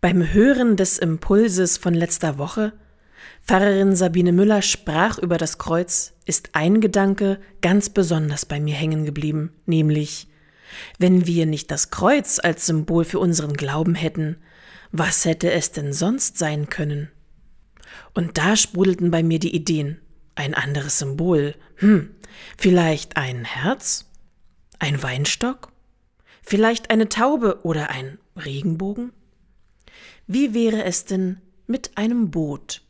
Beim Hören des Impulses von letzter Woche, Pfarrerin Sabine Müller sprach über das Kreuz, ist ein Gedanke ganz besonders bei mir hängen geblieben, nämlich, wenn wir nicht das Kreuz als Symbol für unseren Glauben hätten, was hätte es denn sonst sein können? Und da sprudelten bei mir die Ideen. Ein anderes Symbol. Hm, vielleicht ein Herz? Ein Weinstock? Vielleicht eine Taube oder ein Regenbogen? Wie wäre es denn mit einem Boot?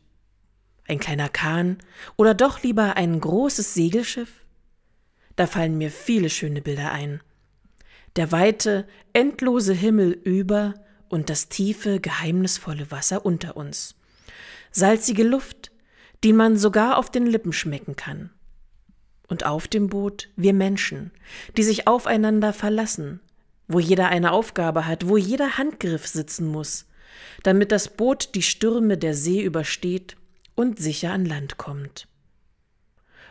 Ein kleiner Kahn oder doch lieber ein großes Segelschiff? Da fallen mir viele schöne Bilder ein. Der weite, endlose Himmel über und das tiefe, geheimnisvolle Wasser unter uns. Salzige Luft, die man sogar auf den Lippen schmecken kann. Und auf dem Boot wir Menschen, die sich aufeinander verlassen, wo jeder eine Aufgabe hat, wo jeder Handgriff sitzen muss, damit das Boot die Stürme der See übersteht und sicher an Land kommt.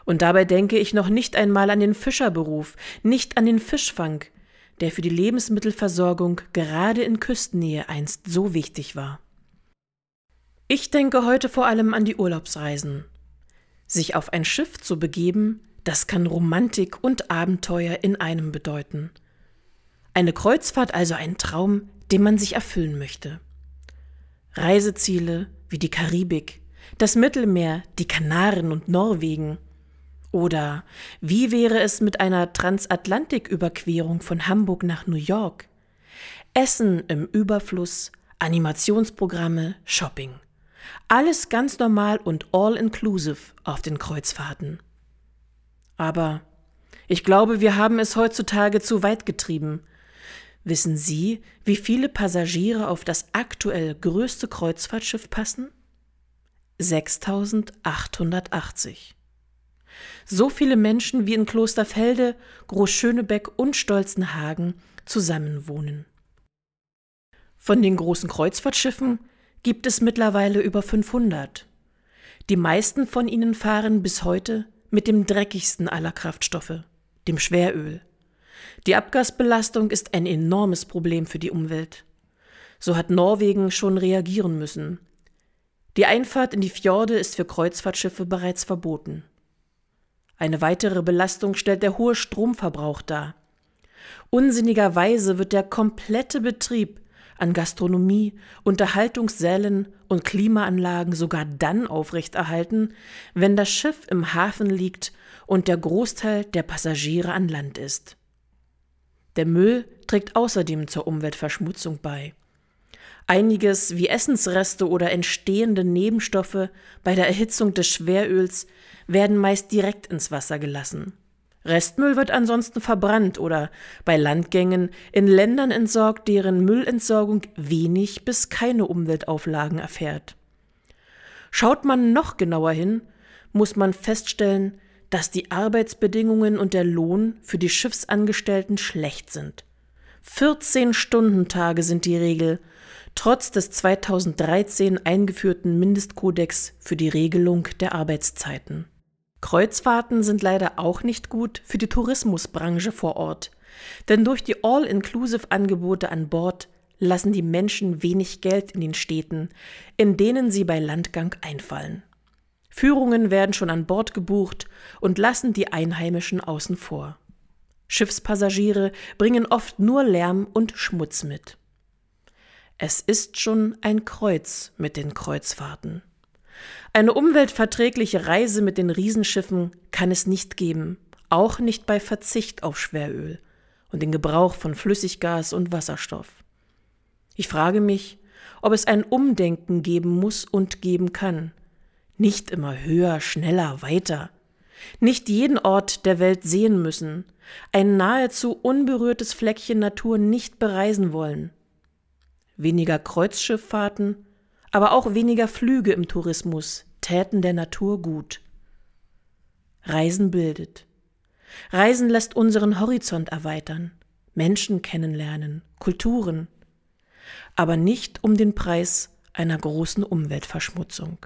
Und dabei denke ich noch nicht einmal an den Fischerberuf, nicht an den Fischfang, der für die Lebensmittelversorgung gerade in Küstennähe einst so wichtig war. Ich denke heute vor allem an die Urlaubsreisen. Sich auf ein Schiff zu begeben, das kann Romantik und Abenteuer in einem bedeuten. Eine Kreuzfahrt also ein Traum, den man sich erfüllen möchte. Reiseziele wie die Karibik, das Mittelmeer, die Kanaren und Norwegen. Oder wie wäre es mit einer Transatlantiküberquerung von Hamburg nach New York? Essen im Überfluss, Animationsprogramme, Shopping. Alles ganz normal und all-inclusive auf den Kreuzfahrten. Aber ich glaube, wir haben es heutzutage zu weit getrieben, Wissen Sie, wie viele Passagiere auf das aktuell größte Kreuzfahrtschiff passen? 6880. So viele Menschen wie in Klosterfelde, Großschönebeck und Stolzenhagen zusammenwohnen. Von den großen Kreuzfahrtschiffen gibt es mittlerweile über 500. Die meisten von ihnen fahren bis heute mit dem dreckigsten aller Kraftstoffe, dem Schweröl. Die Abgasbelastung ist ein enormes Problem für die Umwelt. So hat Norwegen schon reagieren müssen. Die Einfahrt in die Fjorde ist für Kreuzfahrtschiffe bereits verboten. Eine weitere Belastung stellt der hohe Stromverbrauch dar. Unsinnigerweise wird der komplette Betrieb an Gastronomie, Unterhaltungssälen und Klimaanlagen sogar dann aufrechterhalten, wenn das Schiff im Hafen liegt und der Großteil der Passagiere an Land ist. Der Müll trägt außerdem zur Umweltverschmutzung bei. Einiges wie Essensreste oder entstehende Nebenstoffe bei der Erhitzung des Schweröls werden meist direkt ins Wasser gelassen. Restmüll wird ansonsten verbrannt oder bei Landgängen in Ländern entsorgt, deren Müllentsorgung wenig bis keine Umweltauflagen erfährt. Schaut man noch genauer hin, muss man feststellen, dass die Arbeitsbedingungen und der Lohn für die Schiffsangestellten schlecht sind. 14 Stundentage sind die Regel, trotz des 2013 eingeführten Mindestkodex für die Regelung der Arbeitszeiten. Kreuzfahrten sind leider auch nicht gut für die Tourismusbranche vor Ort, denn durch die All-Inclusive-Angebote an Bord lassen die Menschen wenig Geld in den Städten, in denen sie bei Landgang einfallen. Führungen werden schon an Bord gebucht und lassen die Einheimischen außen vor. Schiffspassagiere bringen oft nur Lärm und Schmutz mit. Es ist schon ein Kreuz mit den Kreuzfahrten. Eine umweltverträgliche Reise mit den Riesenschiffen kann es nicht geben, auch nicht bei Verzicht auf Schweröl und den Gebrauch von Flüssiggas und Wasserstoff. Ich frage mich, ob es ein Umdenken geben muss und geben kann, nicht immer höher, schneller, weiter. Nicht jeden Ort der Welt sehen müssen, ein nahezu unberührtes Fleckchen Natur nicht bereisen wollen. Weniger Kreuzschifffahrten, aber auch weniger Flüge im Tourismus täten der Natur gut. Reisen bildet. Reisen lässt unseren Horizont erweitern, Menschen kennenlernen, Kulturen, aber nicht um den Preis einer großen Umweltverschmutzung.